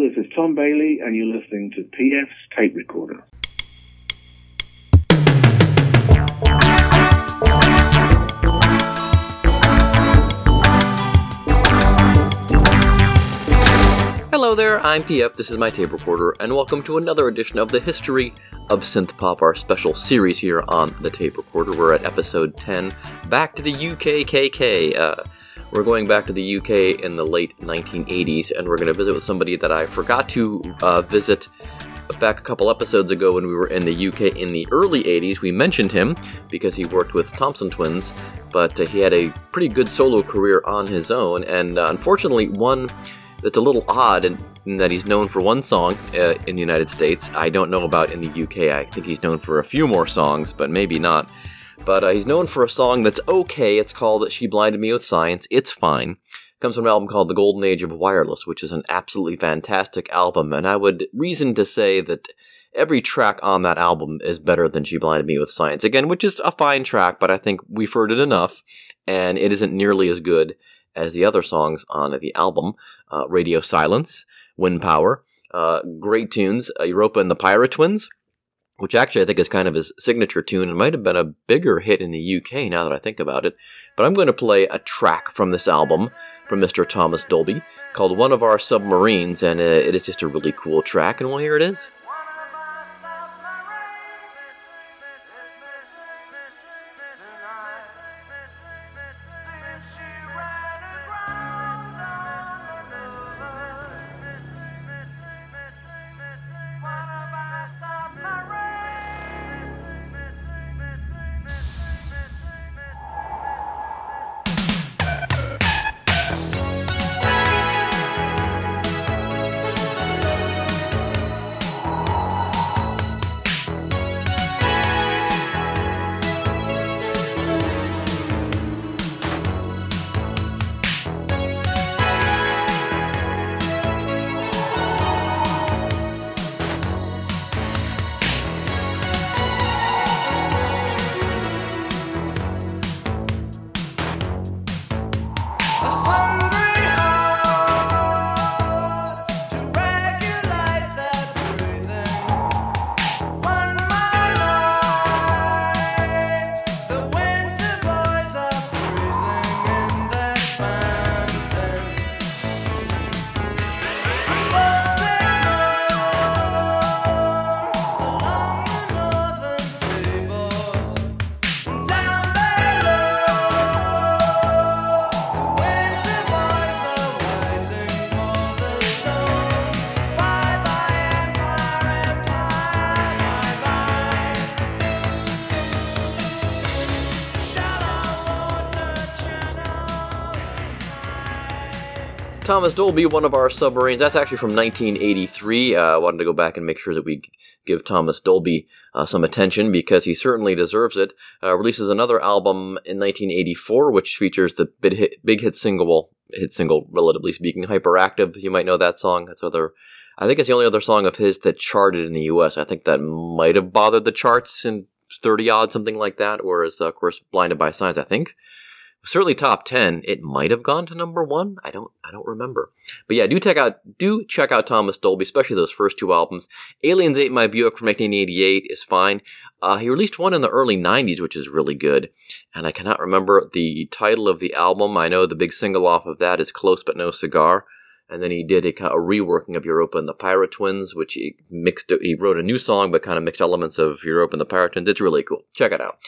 This is Tom Bailey, and you're listening to PF's Tape Recorder. Hello there, I'm PF, this is my tape recorder, and welcome to another edition of the History of Synth Pop, our special series here on the tape recorder. We're at episode 10, Back to the UKKK. Uh, we're going back to the UK in the late 1980s, and we're going to visit with somebody that I forgot to uh, visit back a couple episodes ago when we were in the UK in the early 80s. We mentioned him because he worked with Thompson Twins, but uh, he had a pretty good solo career on his own, and uh, unfortunately, one that's a little odd in, in that he's known for one song uh, in the United States. I don't know about in the UK. I think he's known for a few more songs, but maybe not. But uh, he's known for a song that's okay. It's called She Blinded Me with Science. It's fine. It comes from an album called The Golden Age of Wireless, which is an absolutely fantastic album. And I would reason to say that every track on that album is better than She Blinded Me with Science. Again, which is a fine track, but I think we've heard it enough, and it isn't nearly as good as the other songs on the album uh, Radio Silence, Wind Power, uh, great tunes, uh, Europa and the Pirate Twins, which actually I think is kind of his signature tune and might have been a bigger hit in the UK now that I think about it. But I'm going to play a track from this album from Mr. Thomas Dolby called One of Our Submarines, and uh, it is just a really cool track, and well, here it is. Thomas Dolby, one of our submarines. That's actually from 1983. Uh, I wanted to go back and make sure that we give Thomas Dolby uh, some attention because he certainly deserves it. Uh, releases another album in 1984, which features the big hit, big hit single, hit single, relatively speaking, "Hyperactive." You might know that song. That's other. I think it's the only other song of his that charted in the U.S. I think that might have bothered the charts in 30 odd, something like that. Whereas, of course, "Blinded by Science," I think certainly top 10 it might have gone to number one i don't i don't remember but yeah do check out do check out thomas dolby especially those first two albums aliens ate my buick from 1988 is fine uh, he released one in the early 90s which is really good and i cannot remember the title of the album i know the big single off of that is close but no cigar and then he did a, a reworking of Europa and the Pirate Twins, which he mixed. He wrote a new song, but kind of mixed elements of Europa and the Pirate Twins. It's really cool. Check it out.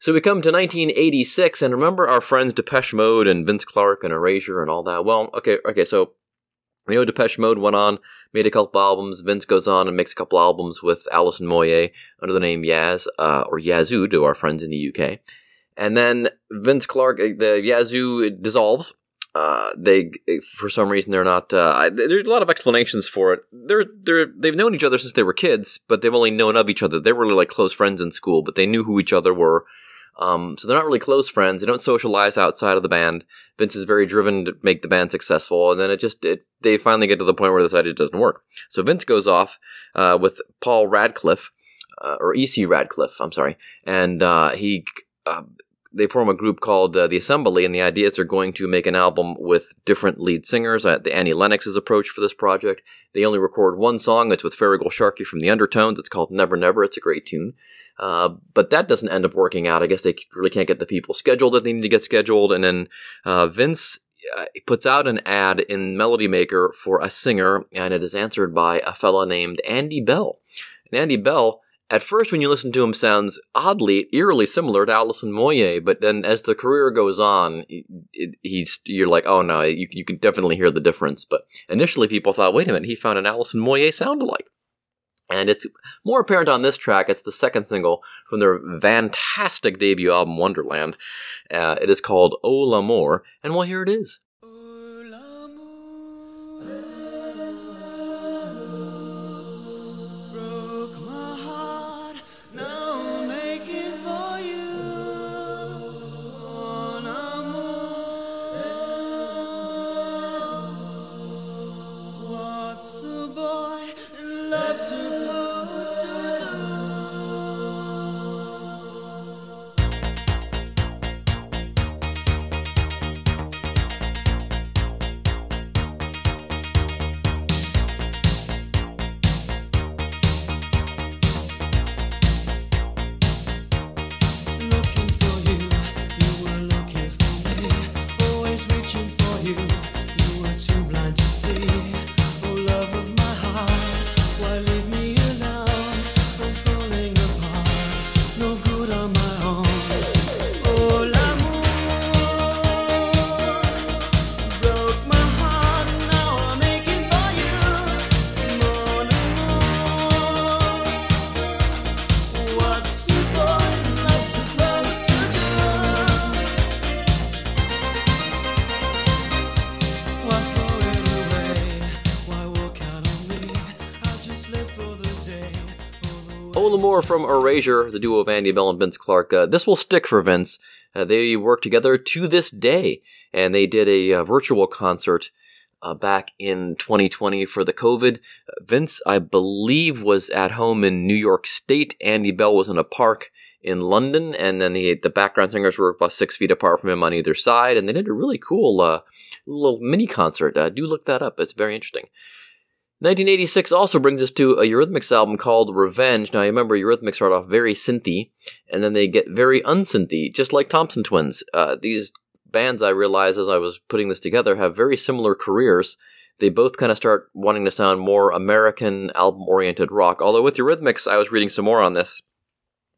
So we come to 1986, and remember our friends Depeche Mode and Vince Clarke and Erasure and all that? Well, okay, okay, so you know Depeche Mode went on, made a couple albums. Vince goes on and makes a couple albums with Alison Moyet under the name Yaz, uh, or Yazoo to our friends in the UK. And then Vince Clarke, uh, the Yazoo dissolves. Uh, they, for some reason, they're not. Uh, there's a lot of explanations for it. They're, they're, they've known each other since they were kids, but they've only known of each other. They were really like close friends in school, but they knew who each other were um, so they're not really close friends. They don't socialize outside of the band. Vince is very driven to make the band successful, and then it just it, they finally get to the point where they decide it doesn't work. So Vince goes off uh, with Paul Radcliffe uh, or EC Radcliffe. I'm sorry, and uh, he uh, they form a group called uh, the Assembly, and the idea is they're going to make an album with different lead singers. Uh, the Annie Lennox's approach for this project. They only record one song. It's with Feargal Sharkey from the Undertones. It's called Never Never. It's a great tune. Uh, but that doesn't end up working out. I guess they really can't get the people scheduled that they need to get scheduled. And then uh, Vince uh, puts out an ad in Melody Maker for a singer, and it is answered by a fella named Andy Bell. And Andy Bell at first, when you listen to him, sounds oddly, eerily similar to Alison Moyet. But then, as the career goes on, it, he's you're like, oh no, you, you can definitely hear the difference. But initially, people thought, wait a minute, he found an Alison Moyet sound alike. And it's more apparent on this track. It's the second single from their fantastic debut album, Wonderland. Uh, it is called Oh L'Amour, and well, here it is. love supposed to from Erasure, the duo of Andy Bell and Vince Clarke. Uh, this will stick for Vince. Uh, they work together to this day, and they did a uh, virtual concert uh, back in 2020 for the COVID. Vince, I believe, was at home in New York State. Andy Bell was in a park in London, and then the the background singers were about six feet apart from him on either side, and they did a really cool uh, little mini concert. Uh, do look that up; it's very interesting. 1986 also brings us to a Eurythmics album called Revenge. Now, I remember Eurythmics start off very synthy, and then they get very unsynthy, just like Thompson Twins. Uh, these bands, I realized as I was putting this together, have very similar careers. They both kind of start wanting to sound more American album-oriented rock. Although with Eurythmics, I was reading some more on this.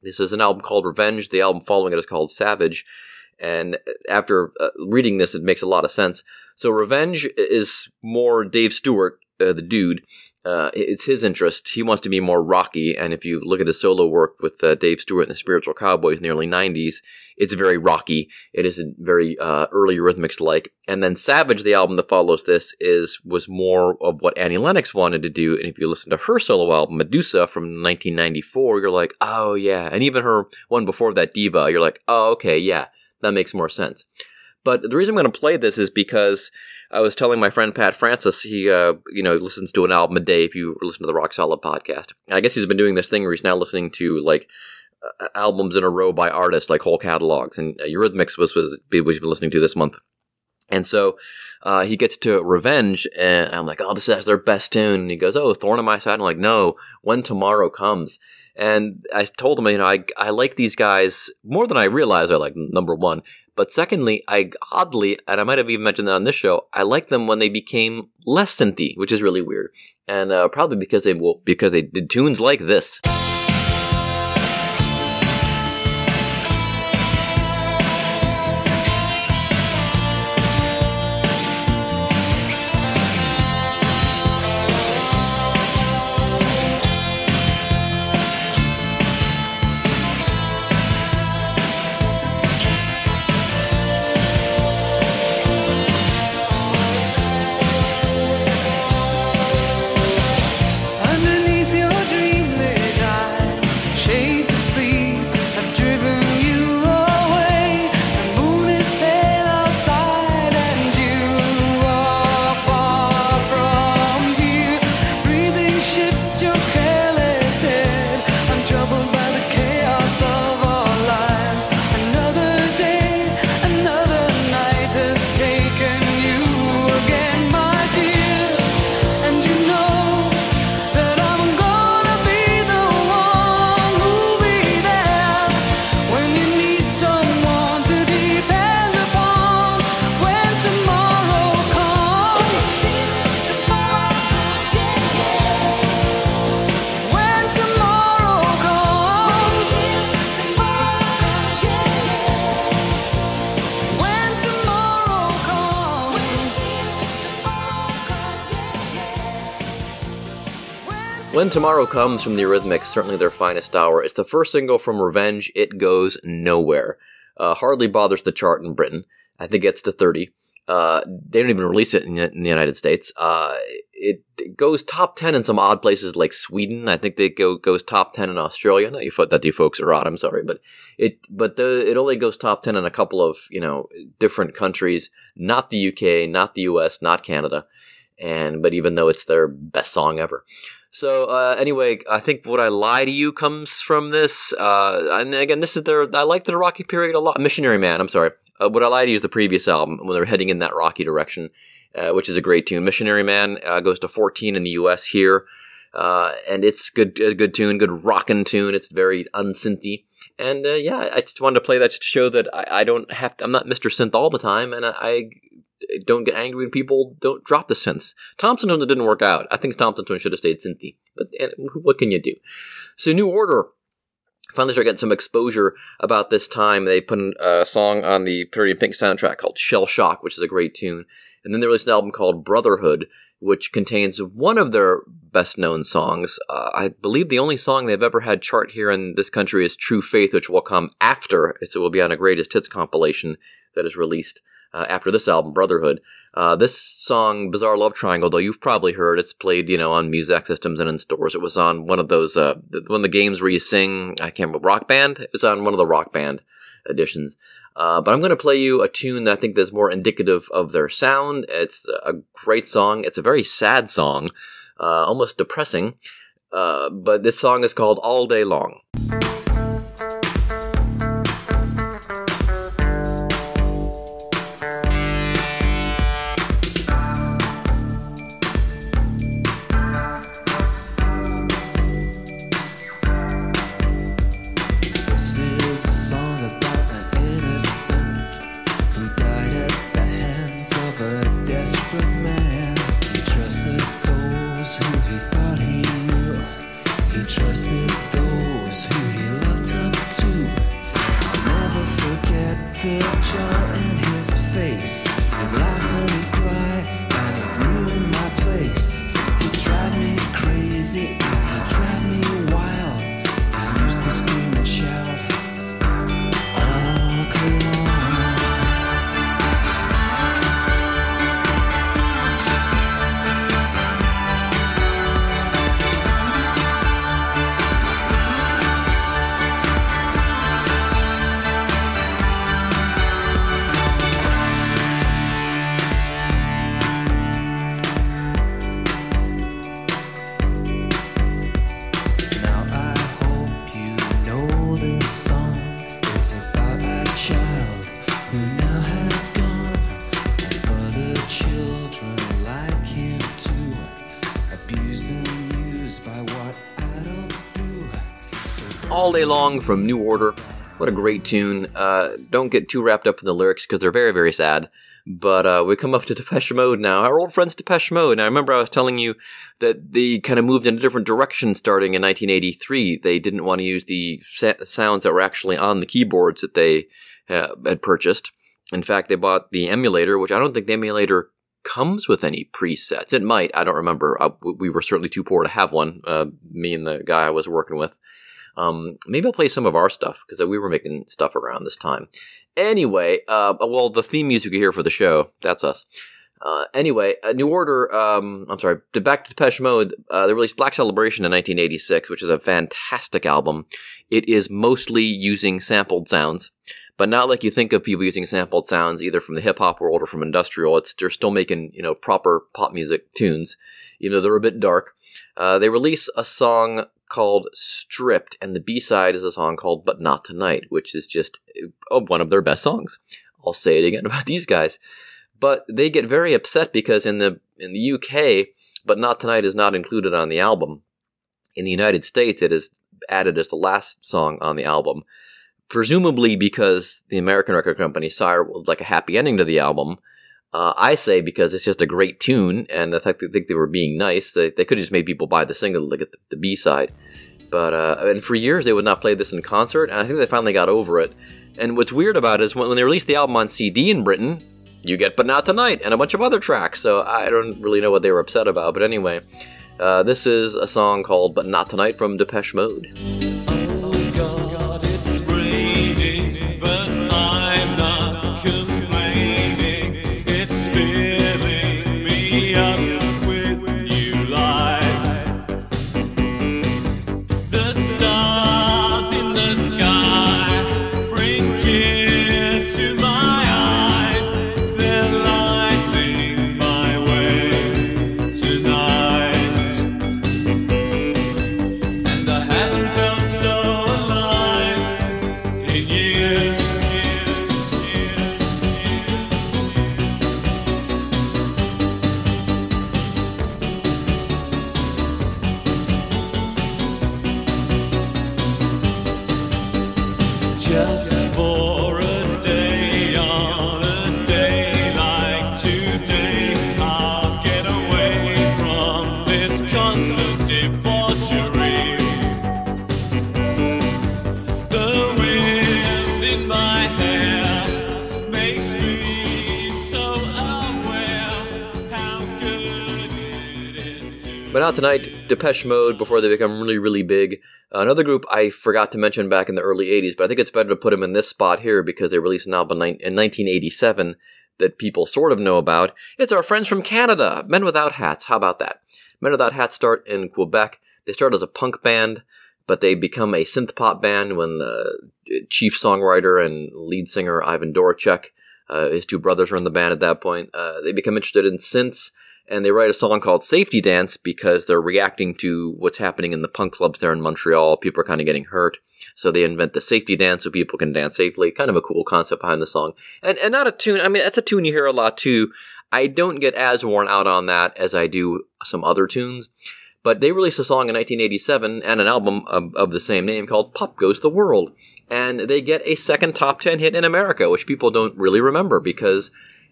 This is an album called Revenge. The album following it is called Savage. And after uh, reading this, it makes a lot of sense. So Revenge is more Dave Stewart uh, the dude, uh, it's his interest. He wants to be more rocky, and if you look at his solo work with uh, Dave Stewart and the Spiritual Cowboys in the early '90s, it's very rocky. It isn't very uh, early Eurythmics like. And then Savage, the album that follows this, is was more of what Annie Lennox wanted to do. And if you listen to her solo album, Medusa from 1994, you're like, oh yeah. And even her one before that, Diva, you're like, oh okay, yeah, that makes more sense. But the reason I'm going to play this is because I was telling my friend Pat Francis, he uh, you know listens to an album a day if you listen to the Rock Solid podcast. I guess he's been doing this thing where he's now listening to like uh, albums in a row by artists, like whole catalogs. And uh, Eurythmics was was we've been listening to this month, and so. Uh, he gets to Revenge, and I'm like, oh, this is their best tune. And he goes, oh, Thorn on My Side. I'm like, no, When Tomorrow Comes. And I told him, you know, I, I like these guys more than I realize I like number one. But secondly, I oddly, and I might have even mentioned that on this show, I like them when they became less synthy, which is really weird, and uh, probably because they well, because they did tunes like this. When Tomorrow Comes from the Eurythmics, certainly their finest hour. It's the first single from Revenge. It goes nowhere. Uh, hardly bothers the chart in Britain. I think it gets to 30. Uh, they don't even release it in, in the United States. Uh, it, it, goes top 10 in some odd places like Sweden. I think they go goes top 10 in Australia. Not you that you folks are odd, I'm sorry, but it but the it only goes top 10 in a couple of, you know, different countries, not the UK, not the US, not Canada. And but even though it's their best song ever. So uh, anyway, I think "Would I Lie to You" comes from this. Uh, and again, this is their. I like the Rocky period a lot. Missionary Man. I'm sorry. Uh, "Would I Lie to You" is the previous album when they're heading in that Rocky direction, uh, which is a great tune. Missionary Man uh, goes to 14 in the U.S. here, uh, and it's good. A good tune, good rockin' tune. It's very unsynthy. And yeah, I just wanted to play that just to show that I, I don't have. To, I'm not Mr. Synth all the time, and I, I don't get angry when people don't drop the synths. Thompson Twins didn't work out. I think Thompson Twins should have stayed synthy. But what can you do? So New Order finally start getting some exposure about this time. They put a song on the Pretty Pink soundtrack called Shell Shock, which is a great tune. And then they released an album called Brotherhood, which contains one of their best known songs. Uh, I believe the only song they've ever had chart here in this country is True Faith, which will come after. It will be on a Greatest Hits compilation that is released uh, after this album, Brotherhood. Uh, this song, Bizarre Love Triangle, though you've probably heard, it's played, you know, on music systems and in stores. It was on one of those, uh, one of the games where you sing, I can't remember, Rock Band? It was on one of the Rock Band editions. Uh, but I'm going to play you a tune that I think that's more indicative of their sound. It's a great song. It's a very sad song, uh, almost depressing. Uh, but this song is called All Day Long. the in his face. He'd laugh and he'd cry, and it ruined my place. He me crazy. All Day Long from New Order. What a great tune. Uh, don't get too wrapped up in the lyrics because they're very, very sad. But uh, we come up to Depeche Mode now. Our old friends Depeche Mode. And I remember I was telling you that they kind of moved in a different direction starting in 1983. They didn't want to use the sa- sounds that were actually on the keyboards that they uh, had purchased. In fact, they bought the emulator, which I don't think the emulator comes with any presets. It might. I don't remember. I, we were certainly too poor to have one. Uh, me and the guy I was working with. Um, maybe I'll play some of our stuff because we were making stuff around this time. Anyway, uh, well, the theme music you hear for the show, that's us. Uh, anyway, New Order, um, I'm sorry, back to Depeche Mode, uh, they released Black Celebration in 1986, which is a fantastic album. It is mostly using sampled sounds, but not like you think of people using sampled sounds either from the hip hop world or from industrial. It's they're still making you know proper pop music tunes, even though they're a bit dark. Uh, they release a song called Stripped, and the B side is a song called But Not Tonight, which is just uh, one of their best songs. I'll say it again about these guys. But they get very upset because in the in the UK, But Not Tonight is not included on the album. In the United States, it is added as the last song on the album. Presumably because the American record company saw like a happy ending to the album, uh, I say because it's just a great tune, and I think they, were being nice. They, they could have just made people buy the single to get the, the B side. But uh, and for years they would not play this in concert, and I think they finally got over it. And what's weird about it is when, when they released the album on CD in Britain, you get "But Not Tonight" and a bunch of other tracks. So I don't really know what they were upset about. But anyway, Uh, this is a song called But Not Tonight from Depeche Mode. Just for a day on a day like today, I'll get away from this constant debauchery. The wind in my hair makes me so aware how good it is. But not tonight. Depeche Mode before they become really, really big. Another group I forgot to mention back in the early 80s, but I think it's better to put them in this spot here because they released an album in 1987 that people sort of know about. It's our friends from Canada, Men Without Hats. How about that? Men Without Hats start in Quebec. They start as a punk band, but they become a synth pop band when uh, chief songwriter and lead singer Ivan Doroschuk, uh, his two brothers are in the band at that point. Uh, they become interested in synths and they write a song called Safety Dance because they're reacting to what's happening in the punk clubs there in Montreal. People are kind of getting hurt. So they invent the safety dance so people can dance safely. Kind of a cool concept behind the song. And, and not a tune, I mean, that's a tune you hear a lot too. I don't get as worn out on that as I do some other tunes. But they released a song in 1987 and an album of, of the same name called Pop Goes the World. And they get a second top 10 hit in America, which people don't really remember because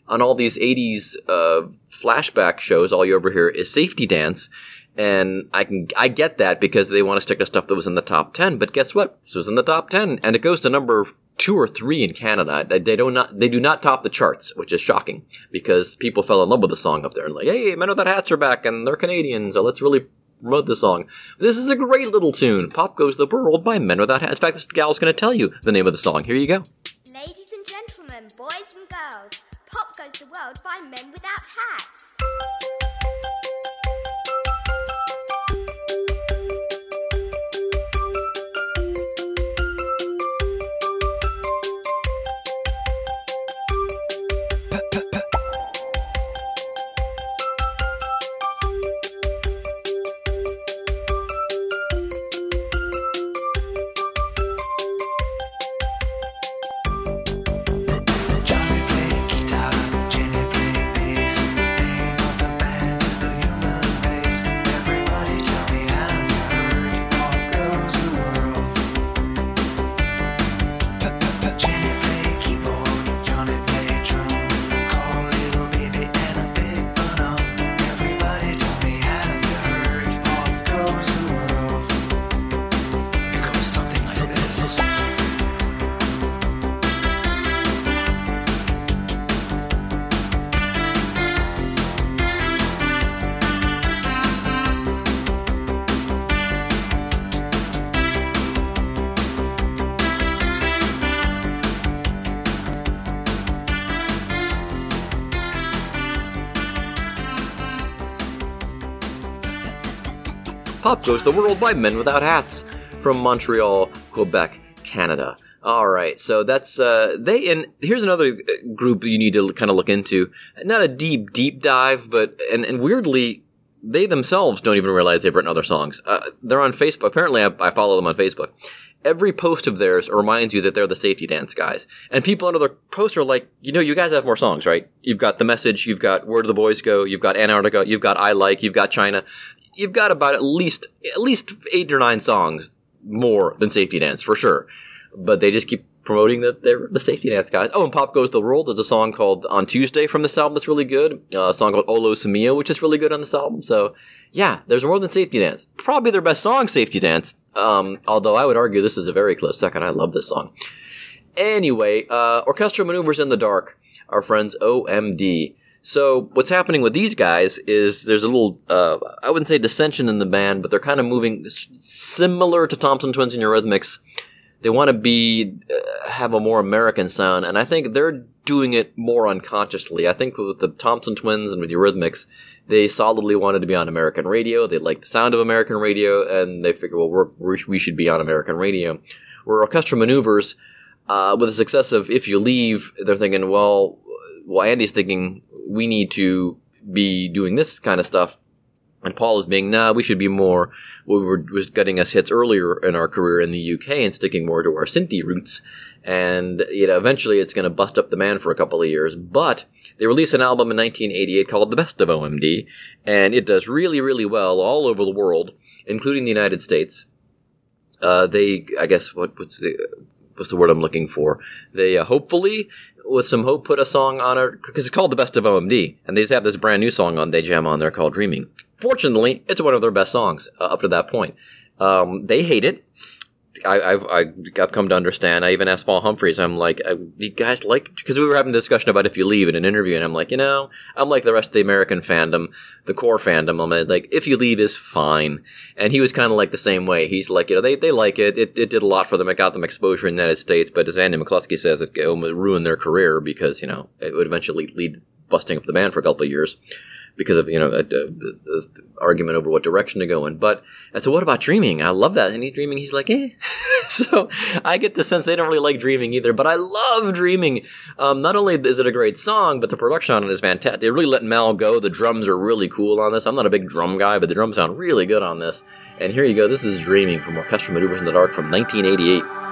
on all these 80s uh, flashback shows, all you ever hear is Safety Dance. And I can I get that because they want to stick to stuff that was in the top 10. But guess what? This was in the top 10, and it goes to number two or three in Canada. They, do not they do not top the charts, which is shocking because people fell in love with the song up there and like, hey, Men Without Hats are back and they're Canadians, so let's really promote the song. This is a great little tune. Pop Goes the World by Men Without Hats. In fact, this gal's going to tell you the name of the song. Here you go. Ladies and gentlemen, boys and girls, Pop Goes the World by Men Without Hats. Pop Goes the World by Men Without Hats from Montreal, Quebec, Canada. All right, so that's uh, they. And here's another uh, group you need to kind of look into. Not a deep, deep dive, but and, and weirdly, they themselves don't even realize they've written other songs. Uh, they're on Facebook. Apparently, I, I follow them on Facebook. Every post of theirs reminds you that they're the safety dance guys. And people under their posts are like, you know, you guys have more songs, right? You've got The Message, you've got Where Do the Boys Go, you've got Antarctica, you've got I Like, you've got China. You've got about at least, at least eight or nine songs more than Safety Dance, for sure. But they just keep promoting that they're the Safety Dance guys. Oh, and Pop Goes the World. There's a song called On Tuesday from this album that's really good. Uh, a song called O Sole Mio, which is really good on this album. So, yeah, there's more than Safety Dance. Probably their best song, Safety Dance. Um, although I would argue this is a very close second. I love this song. Anyway, uh, Orchestral Maneuvers in the Dark, our friends OMD. So what's happening with these guys is there's a little, uh, I wouldn't say dissension in the band, but they're kind of moving similar to Thompson Twins and Eurythmics. They want to be uh, have a more American sound, and I think they're doing it more unconsciously. I think with the Thompson Twins and with Eurythmics, they solidly wanted to be on American radio. They like the sound of American radio, and they figure, well, we should be on American radio. Where Orchestra Maneuvers, uh, with the success of If You Leave, they're thinking, well, well, Andy's thinking we need to be doing this kind of stuff, and Paul is being, nah, we should be more what were, was getting us hits earlier in our career in the UK and sticking more to our synthy roots. And you know, eventually it's going to bust up the man for a couple of years. But they released an album in 1988 called The Best of OMD, and it does really, really well all over the world, including the United States. Uh, they, I guess, what, what's the what's the word I'm looking for? They uh, hopefully, with some hope, put a song on it because it's called The Best of OMD, and they just have this brand new song on They Jam on there called Dreaming. Fortunately, it's one of their best songs uh, up to that point. Um, they hate it. I, I've, I- I've come to understand. I even asked Paul Humphreys. I'm like, uh, you guys like because we were having a discussion about if you leave in an interview, and I'm like, you know, I'm like the rest of the American fandom, the core fandom. I'm like, if you leave is fine, and he was kind of like the same way. He's like, you know, they, they like it. it. It did a lot for them. It got them exposure in the United States, but as Andy McCluskey says, it almost ruined their career because you know it would eventually lead busting up the band for a couple of years because of you know a, a, a- argument over what direction to go in. But I said, what about dreaming? I love that. And he's dreaming. He's like, eh. so I get the sense they don't really like dreaming either. But I love dreaming. Um, not only is it a great song, but the production on it is fantastic. They really let Mal go. The drums are really cool on this. I'm not a big drum guy, but the drums sound really good on this. And here you go. This is Dreaming from Orchestra Maneuvers in the Dark from 1988.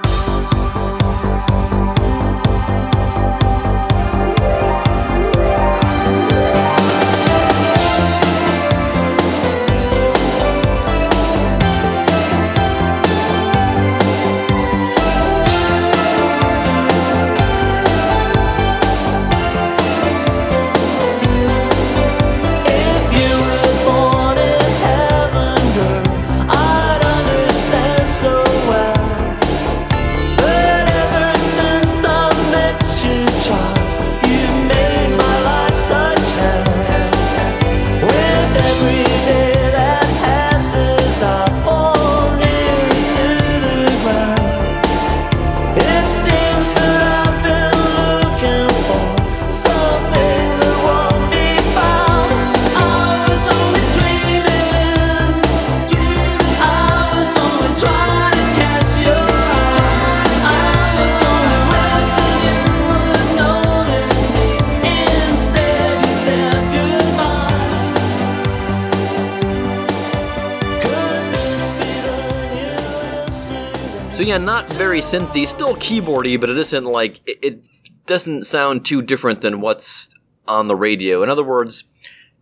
Yeah, not very synthy, still keyboardy, but it isn't like it, it doesn't sound too different than what's on the radio. In other words,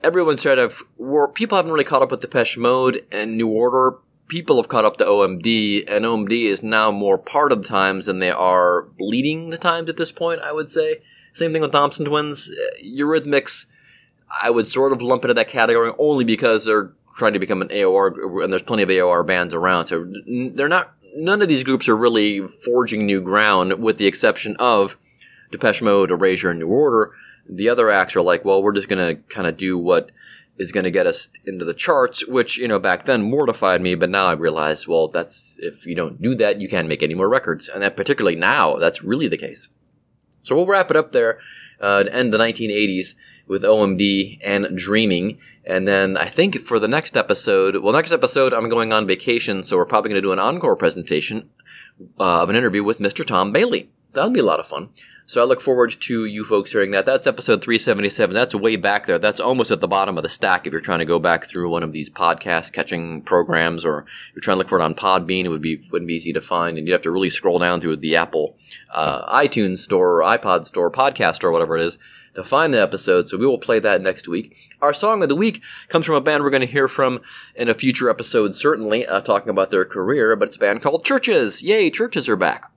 everyone's sort of people haven't really caught up with Depeche Mode and New Order. People have caught up to OMD, and OMD is now more part of the times than they are leading the times at this point. I would say. Same thing with Thompson Twins, Uh, Eurythmics. I would sort of lump into that category only because they're trying to become an AOR, and there's plenty of AOR bands around. So they're not. None of these groups are really forging new ground, with the exception of Depeche Mode, Erasure, and New Order. The other acts are like, well, we're just going to kind of do what is going to get us into the charts, which you know back then mortified me, but now I realize, well, that's if you don't do that, you can't make any more records, and that particularly now, that's really the case. So we'll wrap it up there uh, to end the 1980s with OMD and Dreaming. And then I think for the next episode, well, next episode, I'm going on vacation, so we're probably going to do an encore presentation uh, of an interview with Mr. Tom Bailey. That'll be a lot of fun. So I look forward to you folks hearing that. That's episode 377. That's way back there. That's almost at the bottom of the stack if you're trying to go back through one of these podcast catching programs or you're trying to look for it on Podbean. It would be wouldn't be easy to find, and you'd have to really scroll down through the Apple uh, iTunes store, or iPod store, podcast store, whatever it is, to find the episode. So we will play that next week. Our song of the week comes from a band we're going to hear from in a future episode, certainly, uh, talking about their career, but it's a band called Chvrches. Yay, Chvrches are back.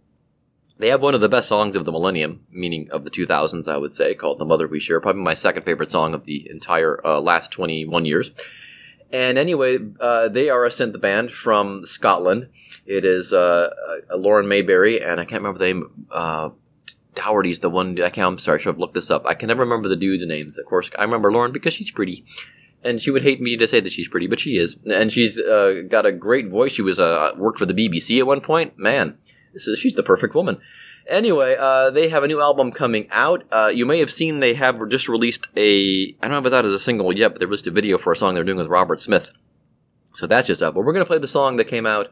They have one of the best songs of the millennium, meaning of the 2000s, I would say, called The Mother We Share. Probably my second favorite song of the entire uh, last 21 years. And anyway, uh, they are a synth band from Scotland. It is uh, Lauren Mayberry, and I can't remember the name, uh, Doherty's the one. I can't, I'm sorry, I should have looked this up. I can never remember the dudes' names. Of course, I remember Lauren because she's pretty, and she would hate me to say that she's pretty, but she is, and she's uh, got a great voice. She was uh, worked for the BBC at one point. Man, she's the perfect woman. Anyway, uh, they have a new album coming out. Uh, you may have seen they have just released a. I don't know if it's as a single yet, but they released a video for a song they're doing with Robert Smith. So that's just up. But we're going to play the song that came out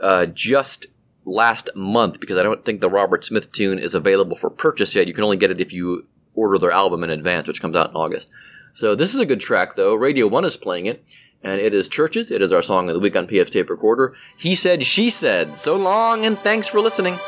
uh, just last month because I don't think the Robert Smith tune is available for purchase yet. You can only get it if you order their album in advance, which comes out in August. So this is a good track, though. Radio 1 is playing it, and it is Chvrches. It is our song of the week on PF's Tape Recorder. He said, she said. So long, and thanks for listening.